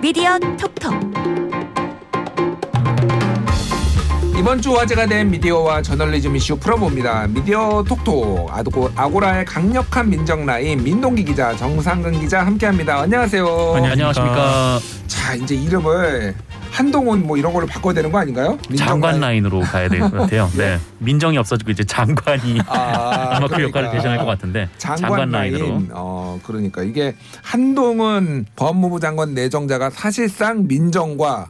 미디어 톡톡 이번 주 화제가 된 미디어와 저널리즘 이슈 풀어봅니다. 미디어 톡톡 아고, 아고라의 강력한 민정 라인 민동기 기자 정상근 기자 함께합니다. 안녕하세요. 안녕하십니까. 자 이제 이름을 한동훈 뭐 이런 걸로 바꿔야 되는 거 아닌가요? 장관 라인으로 가야 될 것 같아요. 네. 민정이 없어지고 이제 장관이 아, 아마 그 그러니까. 역할을 대신할 것 같은데 장관, 라인. 어 그러니까 이게 한동훈 법무부 장관 내정자가 사실상 민정과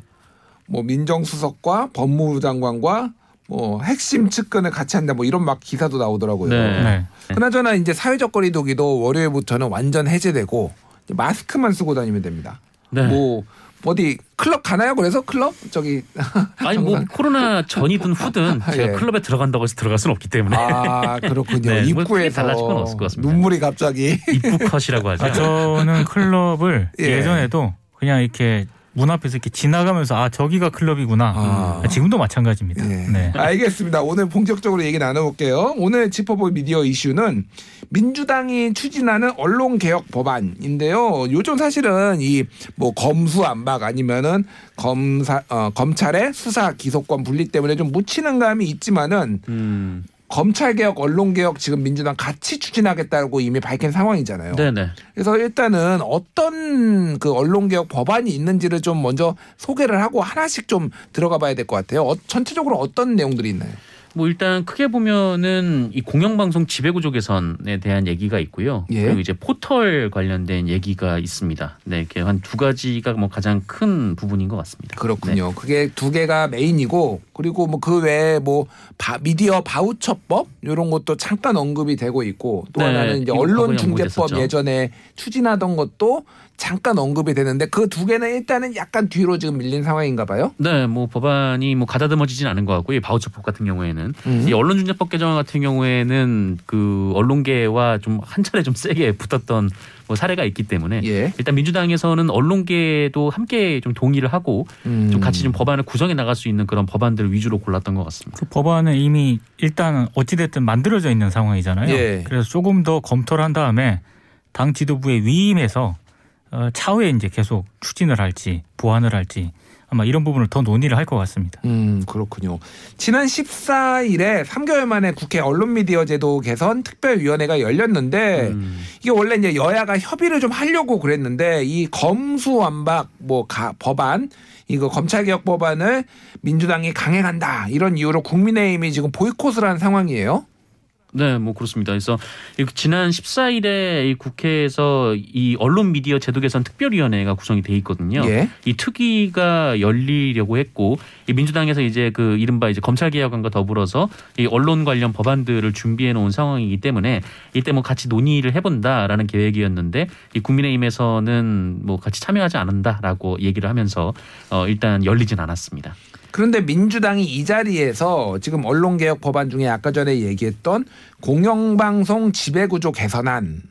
뭐 민정수석과 법무부 장관과 뭐 핵심 측근을 같이 한다 뭐 이런 막 기사도 나오더라고요. 네. 네. 그나저나 이제 사회적 거리두기도 월요일부터는 완전 해제되고 마스크만 쓰고 다니면 됩니다. 네. 뭐 어디 클럽 가나요? 그래서 클럽 저기 아니 뭐 코로나 전이든 후든 제가 예. 클럽에 들어간다고 해서 들어갈 수는 없기 때문에 아 그렇군요. 네, 뭐 입구에서 달라질 건 없을 것 같습니다. 눈물이 갑자기 입구 컷이라고 하죠. 아, 저는 클럽을 예. 예. 전에도 그냥 이렇게 문 앞에서 이렇게 지나가면서 아 저기가 클럽이구나. 아. 지금도 마찬가지입니다. 네. 네. 알겠습니다. 오늘 본격적으로 얘기 나눠볼게요. 오늘 짚어볼 미디어 이슈는 민주당이 추진하는 언론 개혁 법안인데요. 요즘 사실은 이 뭐 검수 안박 아니면은 검사 어, 검찰의 수사 기소권 분리 때문에 좀 묻히는 감이 있지만은 음. 검찰 개혁, 언론 개혁 지금 민주당 같이 추진하겠다고 이미 밝힌 상황이잖아요. 네네. 그래서 일단은 어떤 그 언론 개혁 법안이 있는지를 좀 먼저 소개를 하고 하나씩 좀 들어가 봐야 될 것 같아요. 어, 전체적으로 어떤 내용들이 있나요? 뭐 일단 크게 보면은 이 공영방송 지배구조 개선에 대한 얘기가 있고요. 예. 그리고 이제 포털 관련된 얘기가 있습니다. 네, 이렇게 한 두 가지가 뭐 가장 큰 부분인 것 같습니다. 그렇군요. 그게 두 개가 메인이고 그리고 뭐 그 외에 뭐 바- 미디어 바우처법 이런 것도 잠깐 언급이 되고 있고 또 네, 하나는 이제 언론중재법. 예전에 추진하던 것도 잠깐 언급이 되는데 그 두 개는 일단은 약간 뒤로 지금 밀린 상황인가 봐요. 네, 뭐 법안이 뭐 가다듬어지진 않은 것 같고 이 바우처법 같은 경우에는 음. 이 언론중재법 개정 같은 경우에는 그 언론계와 좀 한 차례 좀 세게 붙었던 뭐 사례가 있기 때문에 예. 일단 민주당에서는 언론계도 함께 좀 동의를 하고 음. 좀 같이 좀 법안을 구성해 나갈 수 있는 그런 법안들을 위주로 골랐던 것 같습니다. 그 법안은 이미 일단 어찌 됐든 만들어져 있는 상황이잖아요. 예. 그래서 조금 더 검토를 한 다음에 당 지도부에 위임해서 어, 차후에 이제 계속 추진을 할지 보완을 할지 아마 이런 부분을 더 논의를 할 것 같습니다. 음, 그렇군요. 지난 14일에 3개월 만에 국회 언론미디어 제도 개선 특별위원회가 열렸는데 음. 이게 원래 이제 여야가 협의를 좀 하려고 그랬는데 이 검수완박 뭐 가, 법안 이거 검찰개혁 법안을 민주당이 강행한다 이런 이유로 국민의힘이 지금 보이콧을 한 상황이에요. 네, 뭐 그렇습니다. 그래서 이 지난 14일에 이 국회에서 이 언론 미디어 제도 개선 특별위원회가 구성이 돼 있거든요. 예. 이 특위가 열리려고 했고 이 민주당에서 이제 그 이른바 이제 검찰 개혁안과 더불어서 이 언론 관련 법안들을 준비해 놓은 상황이기 때문에 이때 뭐 같이 논의를 해본다라는 계획이었는데 이 국민의힘에서는 뭐 같이 참여하지 않는다라고 얘기를 하면서 어 일단 열리진 않았습니다. 그런데 민주당이 이 자리에서 지금 언론개혁 법안 중에 아까 전에 얘기했던 공영방송 지배구조 개선안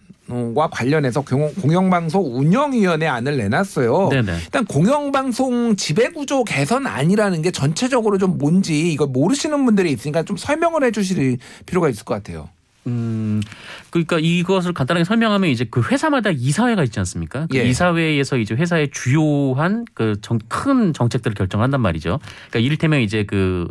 과 관련해서 공- 공영방송 운영위원회 안을 내놨어요. 네네. 일단 공영방송 지배구조 개선안이라는 게 전체적으로 좀 뭔지 이걸 모르시는 분들이 있으니까 좀 설명을 해주실 필요가 있을 것 같아요. 음, 그러니까 이것을 간단하게 설명하면 이제 그 회사마다 이사회가 있지 않습니까? 그 예. 이사회에서 이제 회사의 주요한 그큰 정책들을 결정한단 말이죠. 그러니까 이를테면 이제 그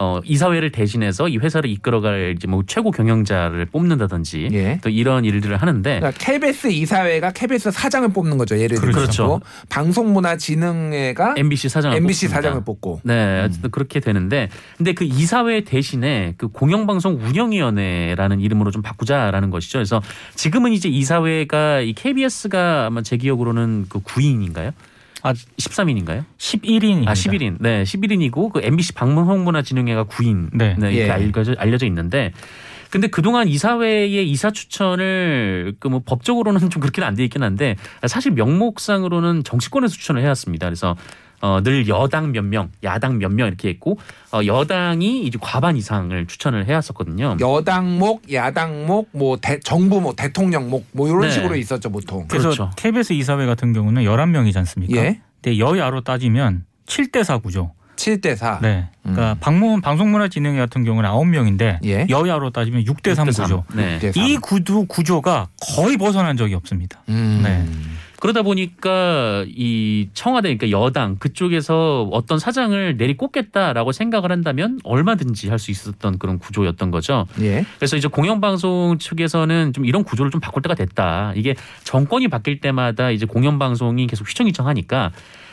어, 이사회를 대신해서 이 회사를 이끌어갈 이제 뭐 최고 경영자를 뽑는다든지 예. 또 이런 일들을 하는데 그러니까 KBS 이사회가 KBS 사장을 뽑는 거죠. 예를 들어서 그렇죠. 방송문화진흥회가 MBC 사장을 MBC 뽑습니다. 사장을 뽑고 네, 어쨌든 그렇게 되는데, 근데 그 이사회 대신에 그 공영방송 운영위원회라는 이름으로 좀 바꾸자라는 것이죠. 그래서 지금은 이제 이사회가 이 KBS가 아마 제 기억으로는 그 9인인가요? 아 13인인가요? 11인입니다. 아, 11인. 네, 11인이고 그 MBC 방송문화진흥회가 9인. 네. 네, 이렇게 예. 알려져, 알려져 있는데 근데 그동안 이사회의 이사 추천을 그 뭐 법적으로는 좀 그렇게는 안 돼 있긴 한데 사실 명목상으로는 정치권에서 추천을 해왔습니다. 그래서 어, 늘 여당 몇 명, 야당 몇 명 이렇게 했고 어, 여당이 이제 과반 이상을 추천을 해왔었거든요. 여당목, 야당목, 뭐 대, 정부 뭐 대통령목 뭐 이런 네. 식으로 있었죠 보통. 그래서 그렇죠. KBS 이사회 같은 경우는 11명이지 않습니까? 예. 근데 여야로 따지면 7대 4 구조. 7대 4. 네. 그러니까 방문 방송문화진흥회 같은 경우는 9명인데 예. 여야로 따지면 6대 3 6대3. 구조. 네. 6대 3. 이 구조 구조가 거의 벗어난 적이 없습니다. 음. 네. 그러다 보니까 이 청와대 그러니까 여당 그쪽에서 어떤 사장을 내리꽂겠다라고 생각을 한다면 얼마든지 할 수 있었던 그런 구조였던 거죠. 예. 그래서 이제 공영방송 측에서는 좀 이런 구조를 좀 바꿀 때가 됐다. 이게 정권이 바뀔 때마다 이제 공영방송이 계속 휘청휘청하니까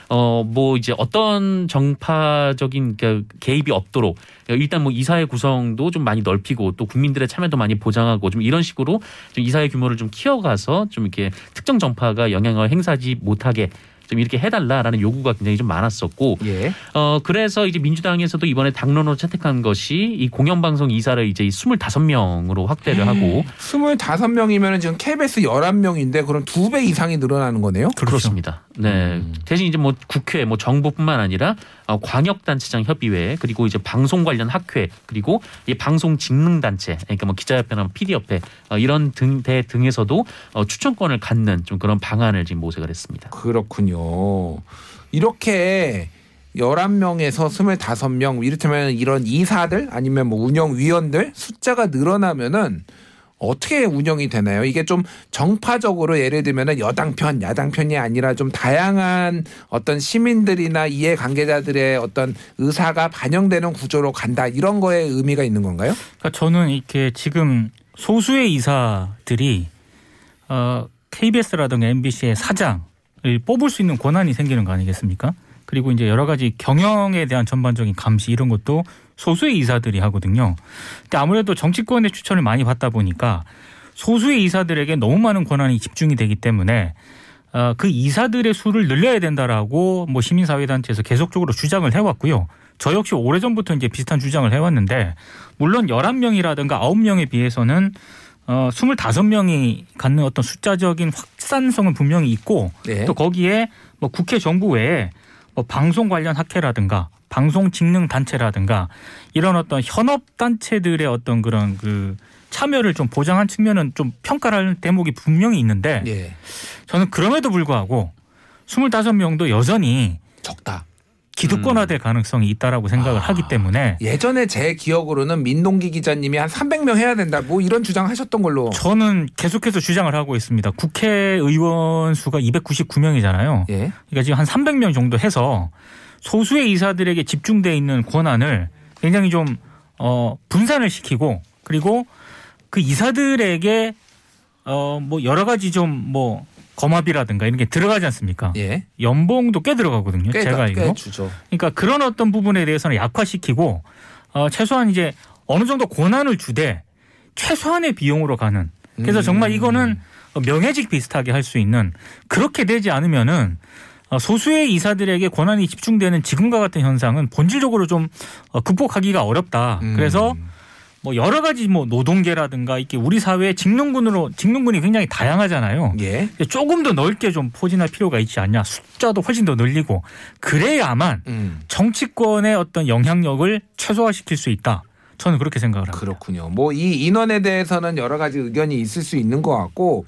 어뭐 이제 어떤 정파적인 그 개입이 없도록 일단 뭐 이사회 구성도 좀 많이 넓히고 또 국민들의 참여도 많이 보장하고 좀 이런 식으로 좀 이사회 규모를 좀 키워가서 좀 이렇게 특정 정파가 영향을 행사하지 못하게 좀 이렇게 해달라라는 요구가 굉장히 좀 많았었고 예. 어 그래서 이제 민주당에서도 이번에 당론으로 채택한 것이 이 공영방송 이사를 이제 25명으로 확대를 하고 25명이면 지금 KBS 11명인데 그럼 두 배 이상이 늘어나는 거네요? 그렇습니다. 네. 음. 대신 이제 뭐 국회, 뭐 정부뿐만 아니라 어, 광역단체장 협의회 그리고 이제 방송 관련 학회 그리고 이 방송 직능 단체 그러니까 뭐 기자협회나 PD협회 어, 이런 등대 등에서도 어, 추천권을 갖는 좀 그런 방안을 지금 모색을 했습니다. 그렇군요. 이렇게 11명에서 25명 이를테면 이런 이사들 아니면 뭐 운영위원들 숫자가 늘어나면은 어떻게 운영이 되나요? 이게 좀 정파적으로 예를 들면은 여당 편, 야당 편이 아니라 좀 다양한 어떤 시민들이나 이해 관계자들의 어떤 의사가 반영되는 구조로 간다 이런 거에 의미가 있는 건가요? 그러니까 저는 이렇게 지금 소수의 이사들이 어, KBS라든가 MBC의 사장을 뽑을 수 있는 권한이 생기는 거 아니겠습니까? 그리고 이제 여러 가지 경영에 대한 전반적인 감시 이런 것도 소수의 이사들이 하거든요. 근데 아무래도 정치권의 추천을 많이 받다 보니까 소수의 이사들에게 너무 많은 권한이 집중이 되기 때문에 어, 그 이사들의 수를 늘려야 된다라고 뭐 시민사회단체에서 계속적으로 주장을 해왔고요. 저 역시 오래전부터 이제 비슷한 주장을 해왔는데 물론 11명이라든가 9명에 비해서는 어 25명이 갖는 어떤 숫자적인 확산성은 분명히 있고 네. 또 거기에 뭐 국회 정부 외에 뭐 방송 관련 학회라든가 방송 직능 단체라든가 이런 어떤 현업 단체들의 어떤 그런 그 참여를 좀 보장한 측면은 좀 평가를 하는 대목이 분명히 있는데 예. 저는 그럼에도 불구하고 25명도 여전히 적다. 기득권화될 가능성이 있다라고 생각을 아. 하기 때문에 예전에 제 기억으로는 민동기 기자님이 한 300명 해야 된다. 뭐 이런 주장 하셨던 걸로. 저는 계속해서 주장을 하고 있습니다. 국회의원 수가 299명이잖아요. 예. 그러니까 지금 한 300명 정도 해서 소수의 이사들에게 집중돼 있는 권한을 굉장히 좀 어, 분산을 시키고 그리고 그 이사들에게 어, 뭐 여러 가지 좀뭐 검압이라든가 이런 게 들어가지 않습니까? 예. 연봉도 꽤 들어가거든요. 꽤, 제가. 주죠. 그러니까 그런 어떤 부분에 대해서는 약화시키고 어, 최소한 이제 어느 정도 권한을 주되 최소한의 비용으로 가는. 그래서 음. 정말 이거는 명예직 비슷하게 할 수 있는 그렇게 되지 않으면은 어, 소수의 이사들에게 권한이 집중되는 지금과 같은 현상은 본질적으로 좀 어, 극복하기가 어렵다. 음. 그래서 뭐 여러 가지 뭐 노동계라든가 이렇게 우리 사회의 직능군으로 직능군이 굉장히 다양하잖아요. 예. 조금 더 넓게 좀 포진할 필요가 있지 않냐. 숫자도 훨씬 더 늘리고 그래야만 음. 정치권의 어떤 영향력을 최소화시킬 수 있다. 저는 그렇게 생각을 합니다. 그렇군요. 뭐 이 인원에 대해서는 여러 가지 의견이 있을 수 있는 것 같고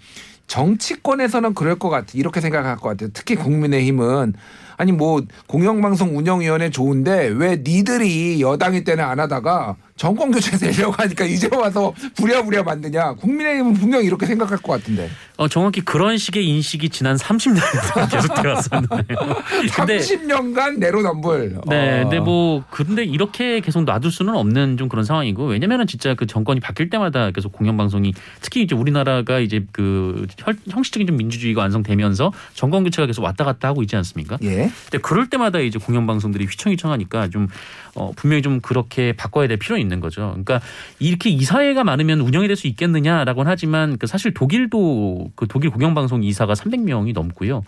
정치권에서는 그럴 것 같아. 이렇게 생각할 것 같아요. 특히 국민의힘은 아니 뭐 공영방송 운영위원회 좋은데 왜 니들이 여당일 때는 안 하다가 정권 교체 되려고 하니까 이제 와서 부랴부랴 만드냐. 국민의힘은 분명히 이렇게 생각할 것 같은데. 어, 정확히 그런 식의 인식이 지난 30년 계속돼 왔었는데요. 근데 30년간 내로남불. 네, 어. 근데 뭐 근데 이렇게 계속 놔둘 수는 없는 좀 그런 상황이고 왜냐면은 진짜 그 정권이 바뀔 때마다 계속 공영방송이 특히 이제 우리나라가 이제 그 혈- 형식적인 좀 민주주의가 완성되면서 정권 교체가 계속 왔다 갔다 하고 있지 않습니까? 예. 근데 그럴 때마다 이제 공영방송들이 휘청휘청하니까 좀 어, 분명히 좀 그렇게 바꿔야 될 필요는 있는 거죠. 그러니까 이렇게 이사회가 많으면 운영이 될 수 있겠느냐라고는 하지만 그 사실 독일도 그 독일 공영방송 이사가 300명이 넘고요.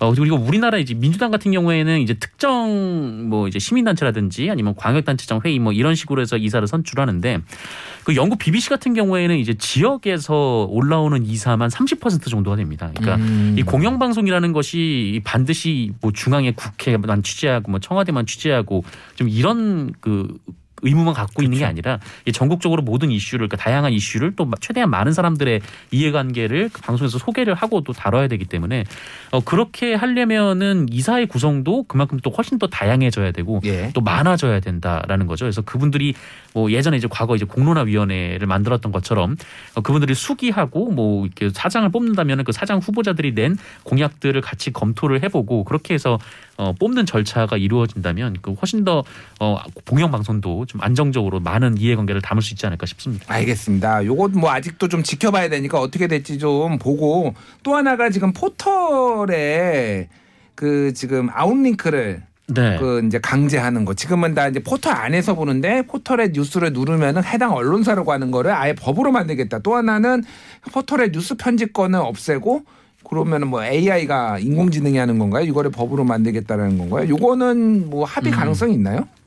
어, 그리고 우리나라 이제 민주당 같은 경우에는 이제 특정 뭐 이제 시민단체라든지 아니면 광역단체장 회의 뭐 이런 식으로 해서 이사를 선출하는데 그 영국 BBC 같은 경우에는 이제 지역에서 올라오는 이사만 30% 정도가 됩니다. 그러니까 음. 이 공영방송이라는 것이 반드시 뭐 중앙의 국회만 취재하고 뭐 청와대만 취재하고 좀 이런 그 의무만 갖고 있는 게 아니라 이 전국적으로 모든 이슈를 그러니까 다양한 이슈를 또 최대한 많은 사람들의 이해관계를 그 방송에서 소개를 하고 또 다뤄야 되기 때문에 어 그렇게 하려면은 이사의 구성도 그만큼 또 훨씬 더 다양해져야 되고 예. 또 많아져야 된다라는 거죠. 그래서 그분들이 뭐 예전에 이제 과거 이제 공론화 위원회를 만들었던 것처럼 어, 그분들이 수기하고 뭐 이렇게 사장을 뽑는다면 그 사장 후보자들이 낸 공약들을 같이 검토를 해보고 그렇게 해서 어, 뽑는 절차가 이루어진다면 그 훨씬 더 어, 공영 방송도 좀 안정적으로 많은 이해관계를 담을 수 있지 않을까 싶습니다. 알겠습니다. 요것 뭐 아직도 좀 지켜봐야 되니까 어떻게 될지 좀 보고 또 하나가 지금 포털에 그 지금 아웃링크를 네. 그 이제 강제하는 거. 지금은 다 이제 포털 안에서 보는데 포털에 뉴스를 누르면은 해당 언론사라고 하는 거를 아예 법으로 만들겠다. 또 하나는 포털의 뉴스 편집권을 없애고 그러면은 뭐 AI가 인공지능이 하는 건가요? 이거를 법으로 만들겠다라는 건가요? 요거는 뭐 합의 가능성이 있나요? 음,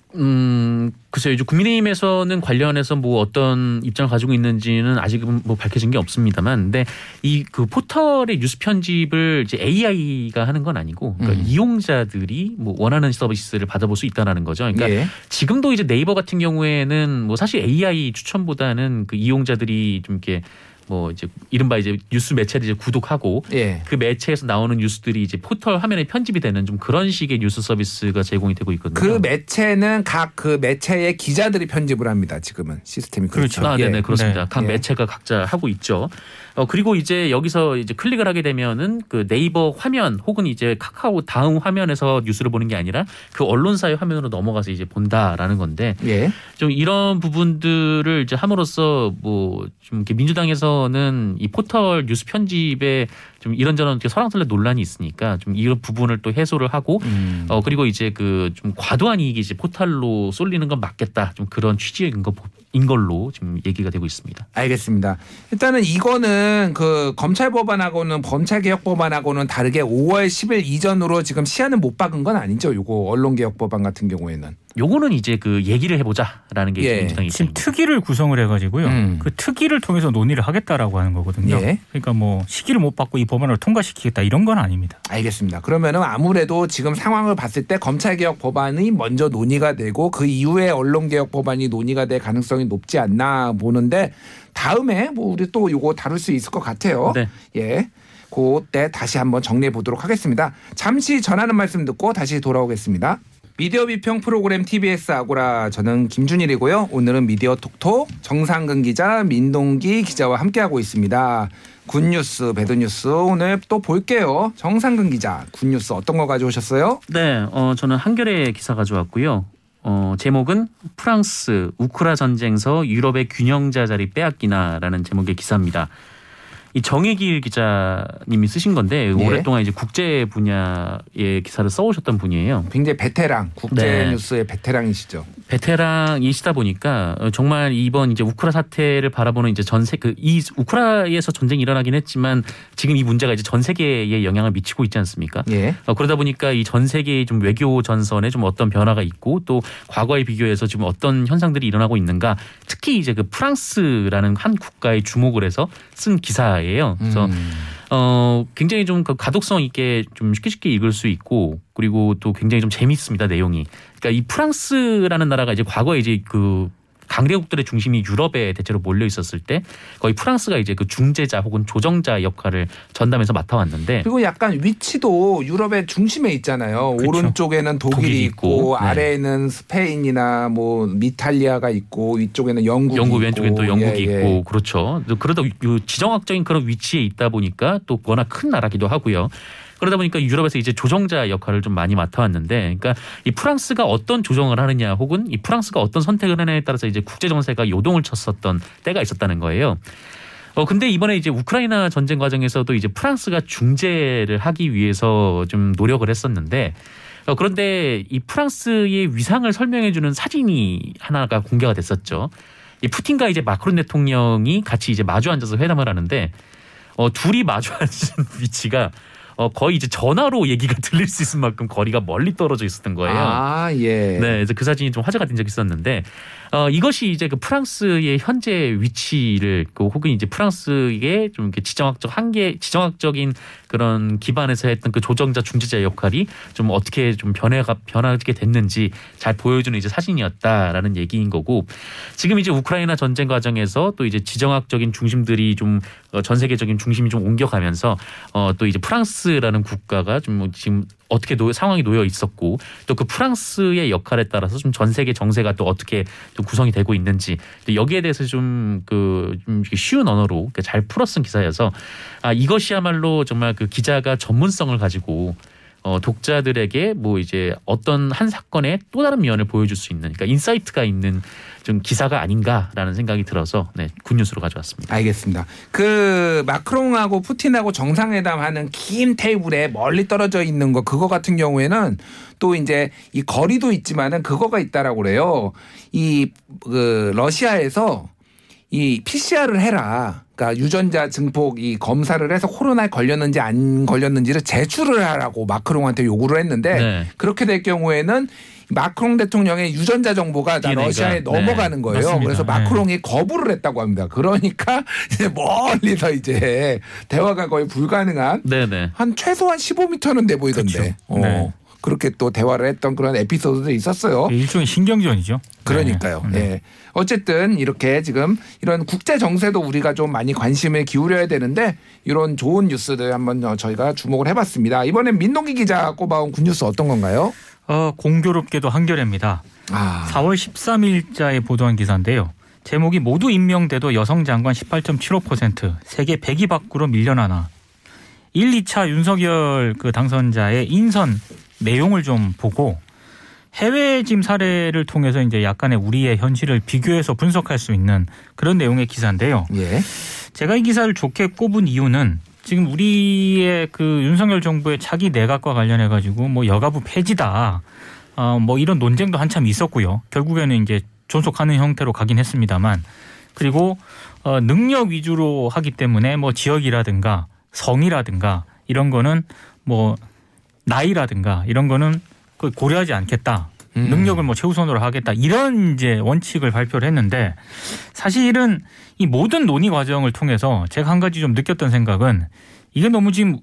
글쎄요. 이제 국민의힘에서는 관련해서 뭐 어떤 입장을 가지고 있는지는 아직은 뭐 밝혀진 게 없습니다만, 근데 이 그 포털의 뉴스 편집을 이제 AI가 하는 건 아니고, 그러니까 음. 이용자들이 뭐 원하는 서비스를 받아볼 수 있다라는 거죠. 그러니까 예. 지금도 이제 네이버 같은 경우에는 뭐 사실 AI 추천보다는 그 이용자들이 좀 이렇게 뭐 이제 이른바 이제 뉴스 매체를 이제 구독하고 예. 그 매체에서 나오는 뉴스들이 이제 포털 화면에 편집이 되는 좀 그런 식의 뉴스 서비스가 제공이 되고 있거든요. 그 매체는 각 그 매체의 기자들이 편집을 합니다. 지금은 시스템이 그렇죠. 아, 예. 네네 그렇습니다. 네. 각 예. 매체가 각자 하고 있죠. 어 그리고 이제 여기서 이제 클릭을 하게 되면은 그 네이버 화면 혹은 이제 카카오 다음 화면에서 뉴스를 보는 게 아니라 그 언론사의 화면으로 넘어가서 이제 본다라는 건데 예. 좀 이런 부분들을 이제 함으로써 뭐좀 이렇게 민주당에서는 이 포털 뉴스 편집에 좀 이런저런 설왕설래 논란이 있으니까 좀 이런 부분을 또 해소를 하고 음. 어 그리고 이제 그 좀 과도한 이익이 이제 포털로 쏠리는 건 맞겠다 좀 그런 취지인 거 인 걸로 지금 얘기가 되고 있습니다. 알겠습니다. 일단은 이거는 그 검찰 법안하고는 검찰 개혁 법안하고는 다르게 5월 10일 이전으로 지금 시한을 못 박은 건 아니죠. 요거 언론 개혁 법안 같은 경우에는. 요거는 이제 그 얘기를 해보자라는 게 예. 지금 민주당 지금 입장입니다. 특위를 구성을 해가지고요. 음. 그 특위를 통해서 논의를 하겠다라고 하는 거거든요. 예. 그러니까 뭐 시기를 못 받고 이 법안을 통과시키겠다 이런 건 아닙니다. 알겠습니다. 그러면은 아무래도 지금 상황을 봤을 때 검찰 개혁 법안이 먼저 논의가 되고 그 이후에 언론 개혁 법안이 논의가 될 가능성이 높지 않나 보는데 다음에 뭐 우리 또 요거 다룰 수 있을 것 같아요. 네. 예. 그때 다시 한번 정리해 보도록 하겠습니다. 잠시 전하는 말씀 듣고 다시 돌아오겠습니다. 미디어 비평 프로그램 TBS 아고라 저는 김준일이고요. 오늘은 미디어 톡톡 정상근 기자, 민동기 기자와 함께하고 있습니다. 굿뉴스, 배드뉴스 오늘 또 볼게요. 정상근 기자, 굿뉴스 어떤 거 가져오셨어요? 네, 어, 저는 한겨레 기사 가져왔고요. 어, 제목은 프랑스 우크라 전쟁서 유럽의 균형자 자리 빼앗기나라는 제목의 기사입니다. 이 정혜길 기자님이 쓰신 건데 예. 오랫동안 이제 국제 분야의 기사를 써오셨던 분이에요. 굉장히 베테랑, 국제 네. 뉴스의 베테랑이시죠. 베테랑이시다 보니까 어, 정말 이번 이제 우크라 사태를 바라보는 이제 전 세 그 이 우크라에서 전쟁이 일어나긴 했지만 지금 이 문제가 이제 전 세계에 영향을 미치고 있지 않습니까? 예. 어, 그러다 보니까 이 전 세계의 좀 외교 전선에 좀 어떤 변화가 있고 또 과거에 비교해서 지금 어떤 현상들이 일어나고 있는가 특히 이제 그 프랑스라는 한 국가에 주목을 해서 쓴 기사 예요. 그래서 음. 어 굉장히 좀그 가독성 있게 좀 쉽게 쉽게 읽을 수 있고 그리고 또 굉장히 좀 재미있습니다 내용이. 그러니까 이 프랑스라는 나라가 이제 과거에 이제 그 강대국들의 중심이 유럽에 대체로 몰려 있었을 때 거의 프랑스가 이제 그 중재자 혹은 조정자 역할을 전담해서 맡아왔는데 그리고 약간 위치도 유럽의 중심에 있잖아요. 그쵸. 오른쪽에는 독일이, 독일이 있고, 있고, 네. 아래에는 스페인이나 뭐 미탈리아가 있고 위쪽에는 영국이 영국 있고 왼쪽엔 또 영국이 예, 예. 있고 그렇죠. 또 그러다 요 지정학적인 그런 위치에 있다 보니까 또 워낙 큰 나라기도 하고요. 그러다 보니까 유럽에서 이제 조정자 역할을 좀 많이 맡아왔는데, 그러니까 이 프랑스가 어떤 조정을 하느냐, 혹은 이 프랑스가 어떤 선택을 하느냐에 따라서 이제 국제 정세가 요동을 쳤었던 때가 있었다는 거예요. 어 근데 이번에 이제 우크라이나 전쟁 과정에서도 이제 프랑스가 중재를 하기 위해서 좀 노력을 했었는데 어 그런데 이 프랑스의 위상을 설명해 주는 사진이 하나가 공개가 됐었죠. 이 푸틴과 이제 마크론 대통령이 같이 이제 마주 앉아서 회담을 하는데 어 둘이 마주 앉은 위치가 어 거의 이제 전화로 얘기가 들릴 수 있을 만큼 거리가 멀리 떨어져 있었던 거예요. 아 예. 네, 그래서 그 사진이 좀 화제가 된 적이 있었는데 어 이것이 이제 그 프랑스의 현재 위치를 그 혹은 이제 프랑스의 좀 이렇게 지정학적 한계 지정학적인 그런 기반에서 했던 그 조정자 중재자 역할이 좀 어떻게 좀 변해가 변하게 됐는지 잘 보여주는 이제 사진이었다라는 얘기인 거고 지금 이제 우크라이나 전쟁 과정에서 또 이제 지정학적인 중심들이 좀 어, 전 세계적인 중심이 좀 옮겨가면서 어 또 이제 프랑스라는 국가가 좀뭐 지금 어떻게 놓여, 상황이 놓여 있었고 또 그 프랑스의 역할에 따라서 좀 전 세계 정세가 또 어떻게 좀 구성이 되고 있는지 또 여기에 대해서 좀그 좀 쉬운 언어로 잘 풀어 쓴 기사여서 아 이것이야말로 정말 그 기자가 전문성을 가지고 어, 독자들에게 뭐 이제 어떤 한 사건의 또 다른 면을 보여줄 수 있는 그러니까 insight가 있는 좀 기사가 아닌가라는 생각이 들어서 네, good news로 가져왔습니다. 알겠습니다. 그 마크롱하고 푸틴하고 정상회담하는 긴 테이블에 멀리 떨어져 있는 거 그거 같은 경우에는 또 이제 이 거리도 있지만은 그거가 있다라고 그래요. 이 그 러시아에서 이 PCR을 해라. 그러니까 유전자 증폭 이 검사를 해서 코로나에 걸렸는지 안 걸렸는지를 제출을 하라고 마크롱한테 요구를 했는데 네. 그렇게 될 경우에는 마크롱 대통령의 유전자 정보가 다. 러시아에 네. 넘어가는 거예요. 맞습니다. 그래서 네. 마크롱이 거부를 했다고 합니다. 그러니까 이제 멀리서 이제 대화가 거의 불가능한 네네. 한 최소한 15m는 돼 보이던데. 그렇죠. 어. 네. 그렇게 또 대화를 했던 그런 에피소드도 있었어요. 일종의 신경전이죠. 그러니까요. 네. 예. 어쨌든 이렇게 지금 이런 국제 정세도 우리가 좀 많이 관심을 기울여야 되는데 이런 좋은 뉴스들 한번 저희가 주목을 해봤습니다. 이번엔 민동기 기자 꼽아온 굿뉴스 어떤 건가요? 어, 공교롭게도 한겨레입니다. 아, 4월 13일자에 보도한 기사인데요. 제목이 모두 임명돼도 여성 장관 18.75% 세계 100위 밖으로 밀려나나. 1, 2차 윤석열 그 당선자의 인선 내용을 좀 보고 해외 짐 사례를 통해서 이제 약간의 우리의 현실을 비교해서 분석할 수 있는 그런 내용의 기사인데요. 예. 제가 이 기사를 좋게 꼽은 이유는 지금 우리의 그 윤석열 정부의 차기 내각과 관련해 가지고 뭐 여가부 폐지다. 어, 뭐 이런 논쟁도 한참 있었고요. 결국에는 이제 존속하는 형태로 가긴 했습니다만 그리고 어, 능력 위주로 하기 때문에 뭐 지역이라든가 성이라든가 이런 거는 뭐 나이라든가 이런 거는 그 고려하지 않겠다. 음. 능력을 뭐 최우선으로 하겠다. 이런 이제 원칙을 발표를 했는데 사실은 이 모든 논의 과정을 통해서 제가 한 가지 좀 느꼈던 생각은 이게 너무 지금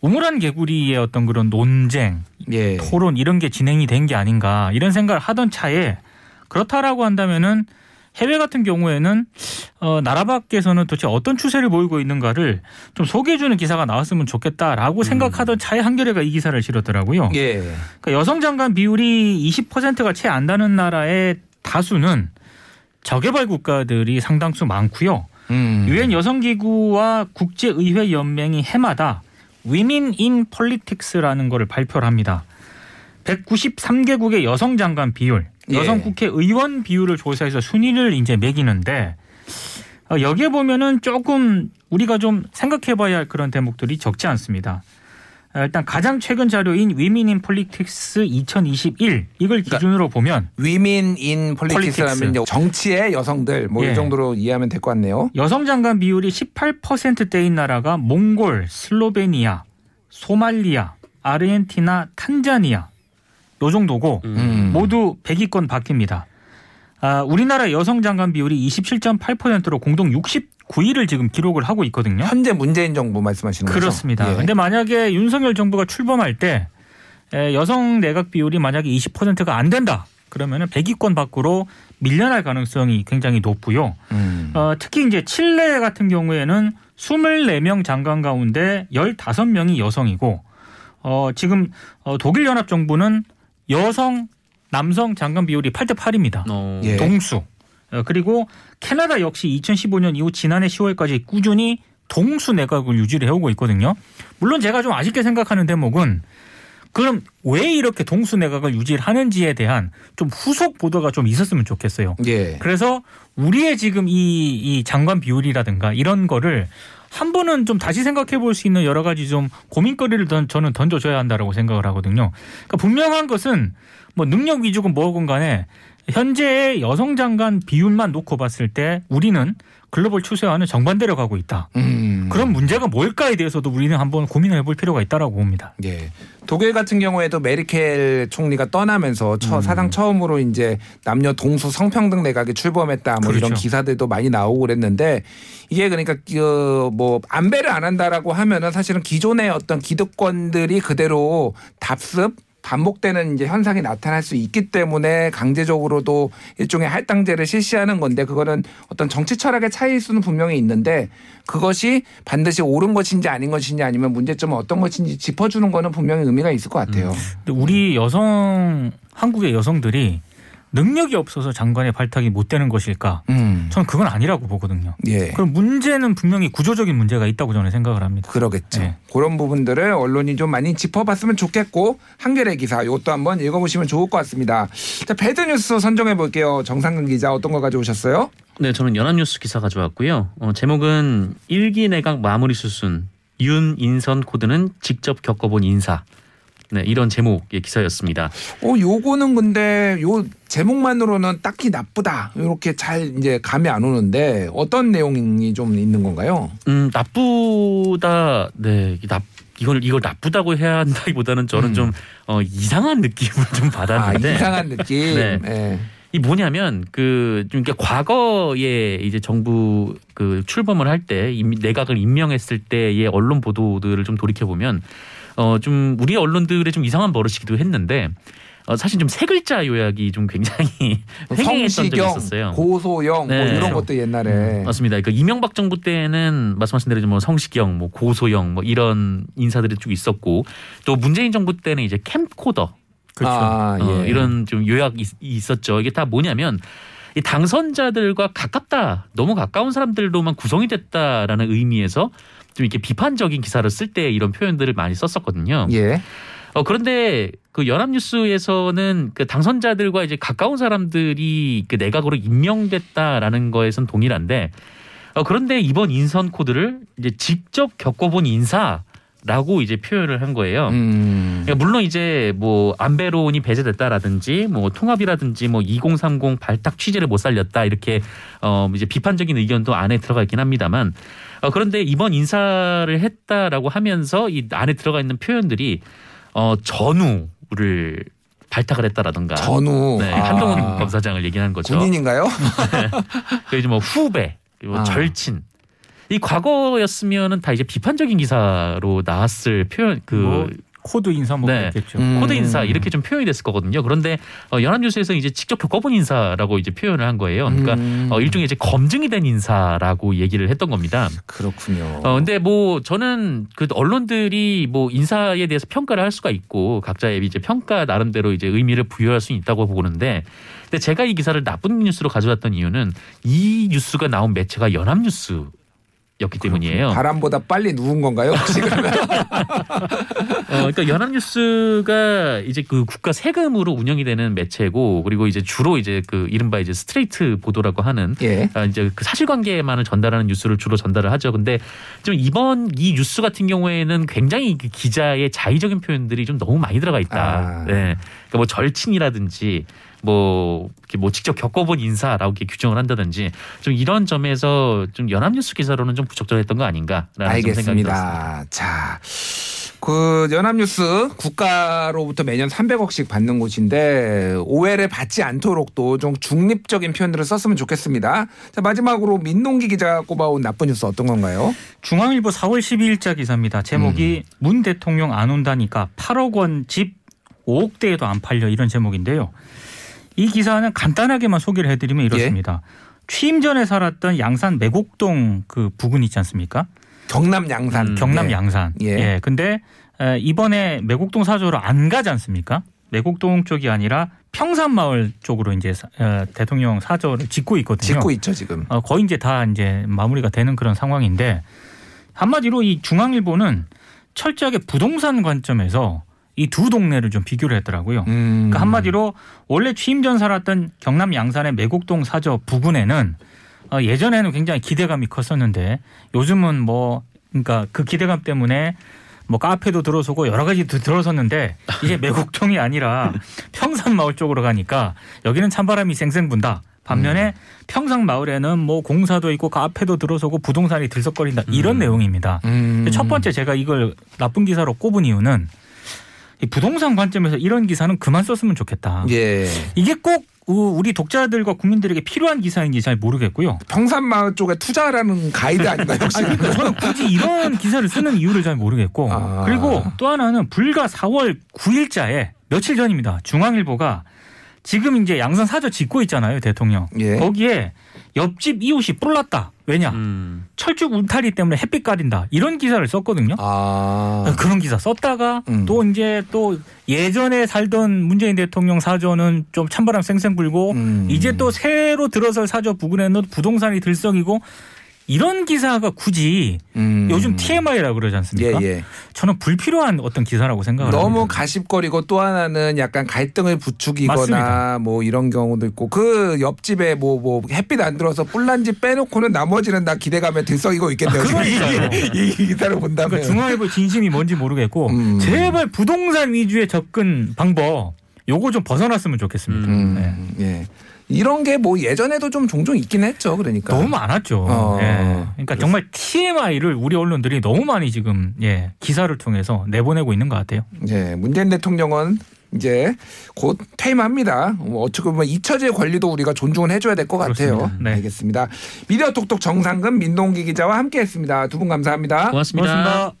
우물한 개구리의 어떤 그런 논쟁, 예. 토론 이런 게 진행이 된 게 아닌가 이런 생각을 하던 차에 그렇다라고 한다면은 해외 같은 경우에는 어, 나라 밖에서는 도대체 어떤 추세를 보이고 있는가를 좀 소개해주는 기사가 나왔으면 좋겠다라고 생각하던 차에 한겨레가 이 기사를 실었더라고요. 예. 그러니까 여성 장관 비율이 20%가 채안 되는 나라의 다수는 저개발 국가들이 상당수 많고요. 음. 유엔 여성기구와 국제의회 연맹이 해마다 Women in Politics라는 거를 발표를 합니다. 193개국의 여성 장관 비율, 예. 여성 국회의원 비율을 조사해서 순위를 이제 매기는데 어, 여기에 보면은 조금 우리가 좀 생각해봐야 할 그런 대목들이 적지 않습니다. 어, 일단 가장 최근 자료인 Women in Politics 2021 이걸 그러니까 기준으로 보면 Women in Politics라면 Politics. 정치의 여성들 뭐이 예. 정도로 이해하면 될 것 같네요. 여성 장관 비율이 18%대인 나라가 몽골, 슬로베니아, 소말리아, 아르헨티나, 탄자니아 요 정도고 음. 모두 100위권 밖입니다. 아, 우리나라 여성 장관 비율이 27.8%로 공동 69위를 지금 기록을 하고 있거든요. 현재 문재인 정부 말씀하시는 거죠? 그렇습니다. 예. 근데 만약에 윤석열 정부가 출범할 때 에, 여성 내각 비율이 만약에 20%가 안 된다. 그러면은 100위권 밖으로 밀려날 가능성이 굉장히 높고요. 음. 어, 특히 이제 칠레 같은 경우에는 24명 장관 가운데 15명이 여성이고 어, 지금 어, 독일 연합 정부는 여성 남성 장관 비율이 8대 8입니다. 어, 예. 동수. 어, 그리고 캐나다 역시 2015년 이후 지난해 10월까지 꾸준히 동수 내각을 유지를 해오고 있거든요. 물론 제가 좀 아쉽게 생각하는 대목은 그럼 왜 이렇게 동수 내각을 유지를 하는지에 대한 좀 후속 보도가 좀 있었으면 좋겠어요. 예. 그래서 우리의 지금 이, 이 장관 비율이라든가 이런 거를 한 번은 좀 다시 생각해 볼 수 있는 여러 가지 좀 고민거리를 던, 저는 던져줘야 한다라고 생각을 하거든요. 그러니까 분명한 것은 뭐 능력 위주건 뭐건 간에 현재의 여성 장관 비율만 놓고 봤을 때 우리는 글로벌 추세와는 정반대로 가고 있다. 음. 그런 문제가 뭘까에 대해서도 우리는 한번 고민을 해볼 필요가 있다라고 봅니다. 예. 독일 같은 경우에도 메르켈 총리가 떠나면서 음. 처, 사상 처음으로 이제 남녀 동수 성평등 내각이 출범했다 뭐 이런 그렇죠. 기사들도 많이 나오고 그랬는데 이게 그러니까 그 뭐 안배를 안 한다라고 하면은 사실은 기존의 어떤 기득권들이 그대로 답습 반복되는 이제 현상이 나타날 수 있기 때문에 강제적으로도 일종의 할당제를 실시하는 건데 그거는 어떤 정치 철학의 차이일 수는 분명히 있는데 그것이 반드시 옳은 것인지 아닌 것인지 아니면 문제점은 어떤 것인지 짚어주는 거는 분명히 의미가 있을 것 같아요. 근데 우리 여성 한국의 여성들이 능력이 없어서 장관의 발탁이 못 되는 것일까? 음. 저는 그건 아니라고 보거든요. 예. 그럼 문제는 분명히 구조적인 문제가 있다고 저는 생각을 합니다. 그러겠죠. 네. 그런 부분들을 언론이 좀 많이 짚어봤으면 좋겠고 한겨레 기사 이것도 한번 읽어보시면 좋을 것 같습니다. 자 배드 뉴스 선정해 볼게요. 정상근 기자 어떤 거 가져오셨어요? 네, 저는 연합뉴스 기사 가져왔고요. 어, 제목은 일기 내각 마무리 수순 윤 인선 코드는 직접 겪어본 인사. 네, 이런 제목의 기사였습니다. 어 요거는 근데 요 제목만으로는 딱히 나쁘다 이렇게 잘 이제 감이 안 오는데 어떤 내용이 좀 있는 건가요? 음, 나쁘다. 네, 나 이걸 이걸 나쁘다고 해야 한다기보다는 저는 음. 좀 어, 이상한 느낌을 좀아 받았는데 이상한 느낌. 네. 예. 이 뭐냐면 그좀 이렇게 과거에 이제 정부 그 출범을 할 때 내각을 임명했을 때의 언론 보도들을 좀 돌이켜 보면 어 좀 우리 언론들의 좀 이상한 버릇이기도 했는데 어 사실 좀 세 글자 요약이 좀 굉장히 횡행했던 적이 있었어요. 고소영 뭐 네. 이런 그렇죠. 것도 옛날에 맞습니다. 그 이명박 정부 때는 말씀하신 대로 뭐 성시경, 뭐 고소영, 뭐 이런 인사들이 쭉 있었고 또 문재인 정부 때는 이제 캠코더 그렇죠. 아, 어, 예. 이런 좀 요약이 있- 있었죠. 이게 다 뭐냐면 이 당선자들과 가깝다, 너무 가까운 사람들로만 구성이 됐다라는 의미에서 좀 이렇게 비판적인 기사를 쓸 때 이런 표현들을 많이 썼었거든요. 예. 어, 그런데 그 연합뉴스에서는 그 당선자들과 이제 가까운 사람들이 그 내각으로 임명됐다라는 거에선 동일한데 어, 그런데 이번 인선 코드를 이제 직접 겪어본 인사 라고 이제 표현을 한 거예요. 음. 그러니까 물론 이제 뭐 안배론이 배제됐다라든지 뭐 통합이라든지 뭐 2030 발탁 취지를 못 살렸다 이렇게 어 이제 비판적인 의견도 안에 들어가 있긴 합니다만 어 그런데 이번 인사를 했다라고 하면서 이 안에 들어가 있는 표현들이 어 전우를 발탁을 했다라든가 전우 네, 아. 한동훈 검사장을 얘기하는 거죠. 군인인가요? 그리고 이제 뭐 후배, 그리고 뭐 아. 절친. 이 과거였으면은 다 이제 비판적인 기사로 나왔을 표현 그 뭐 코드 인사 뭐 네. 그랬겠죠. 음. 코드 인사 이렇게 좀 표현이 됐을 거거든요. 그런데 어, 연합뉴스에서 이제 직접 겪어본 인사라고 이제 표현을 한 거예요. 그러니까 음. 어, 일종의 이제 검증이 된 인사라고 얘기를 했던 겁니다. 그렇군요. 어, 근데 뭐 저는 그 언론들이 뭐 인사에 대해서 평가를 할 수가 있고 각자의 이제 평가 나름대로 이제 의미를 부여할 수 있다고 보는데 근데 제가 이 기사를 나쁜 뉴스로 가져왔던 이유는 이 뉴스가 나온 매체가 연합뉴스. 였기 때문이에요. 바람보다 빨리 누운 건가요? 혹시 그러면? 어, 그러니까 연합뉴스가 이제 그 국가 세금으로 운영이 되는 매체고 그리고 이제 주로 이제 그 이른바 이제 스트레이트 보도라고 하는 예. 아, 이제 그 사실관계만을 전달하는 뉴스를 주로 전달을 하죠. 근데 좀 이번 이 뉴스 같은 경우에는 굉장히 그 기자의 자의적인 표현들이 좀 너무 많이 들어가 있다. 아. 네. 그러니까 뭐 절친이라든지 뭐 이렇게 뭐 직접 겪어본 인사라고 이렇게 규정을 한다든지 좀 이런 점에서 좀 연합뉴스 기사로는 좀 부적절했던 거 아닌가라는 좀 생각이 들었습니다. 알겠습니다. 자. 그 연합뉴스 국가로부터 매년 300억씩 받는 곳인데 오해를 받지 않도록 또 좀 중립적인 표현들을 썼으면 좋겠습니다. 자 마지막으로 민동기 기자가 꼽아온 나쁜 뉴스 어떤 건가요? 중앙일보 4월 12일자 기사입니다. 제목이 음. 문 대통령 안 온다니까 8억 원 집 5억 대에도 안 팔려 이런 제목인데요. 이 기사는 간단하게만 소개를 해드리면 예. 이렇습니다. 취임 전에 살았던 양산 매곡동 그 부근 있지 않습니까? 경남 양산. 음, 경남 예. 양산. 예. 예. 근데 에, 이번에 매곡동 사저로 안 가지 않습니까? 매곡동 쪽이 아니라 평산마을 쪽으로 이제 대통령 사저를 짓고 있거든요. 짓고 있죠 지금. 어, 거의 이제 다 이제 마무리가 되는 그런 상황인데 한마디로 이 중앙일보는 철저하게 부동산 관점에서 이 두 동네를 좀 비교를 했더라고요. 음. 그러니까 한마디로 원래 취임 전 살았던 경남 양산의 매곡동 사저 부근에는 어, 예전에는 굉장히 기대감이 컸었는데 요즘은 뭐 그러니까 그 기대감 때문에 뭐 카페도 들어서고 여러 가지 도 들어섰는데 이제 매곡동이 아니라 평산마을 쪽으로 가니까 여기는 찬바람이 쌩쌩 분다. 반면에 평상 마을에는 뭐 공사도 있고 카페도 들어서고 부동산이 들썩거린다 이런 음. 내용입니다. 음. 첫 번째 제가 이걸 나쁜 기사로 꼽은 이유는 이 부동산 관점에서 이런 기사는 그만 썼으면 좋겠다. 예. 이게 꼭 우- 우리 독자들과 국민들에게 필요한 기사인지 잘 모르겠고요. 평산마을 쪽에 투자라는 가이드 아닌가요 혹시? 아니, 그러니까 저는 굳이 이런 기사를 쓰는 이유를 잘 모르겠고 아. 그리고 또 하나는 불과 4월 9일자에 며칠 전입니다. 중앙일보가 지금 이제 양산 사저 짓고 있잖아요, 대통령. 예. 거기에 옆집 이웃이 뿔났다. 왜냐? 음. 철쭉 울타리 때문에 햇빛 가린다. 이런 기사를 썼거든요. 아. 그런 기사 썼다가 음. 또 이제 또 예전에 살던 문재인 대통령 사저는 좀 찬바람 쌩쌩 불고 음. 이제 또 새로 들어설 사저 부근에는 부동산이 들썩이고 이런 기사가 굳이 음. 요즘 TMI라고 그러지 않습니까? 예, 예. 저는 불필요한 어떤 기사라고 생각을 너무 합니다. 가십거리고 또 하나는 약간 갈등을 부추기거나 맞습니다. 뭐 이런 경우도 있고 그 옆집에 뭐뭐 햇빛 안 들어서 뿔난 집 빼놓고는 나머지는 다 기대감에 들썩이고 있겠네요. 아. 이, 이 기사를 본다면. 그러니까 중앙일보 진심이 뭔지 모르겠고 음. 제발 부동산 위주의 접근 방법 요거 좀 벗어났으면 좋겠습니다. 음, 네. 예. 이런 게 뭐 예전에도 좀 종종 있긴 했죠. 그러니까. 너무 많았죠. 어, 예. 그러니까 정말 TMI를 우리 언론들이 너무 많이 지금 예, 기사를 통해서 내보내고 있는 것 같아요. 예, 문재인 대통령은 이제 곧 퇴임합니다. 뭐 어떻게 보면 잊혀질 권리도 우리가 존중을 해줘야 될 것 같아요. 네. 알겠습니다. 미디어 톡톡 정상근 민동기 기자와 함께했습니다. 두 분 감사합니다. 고맙습니다. 고맙습니다.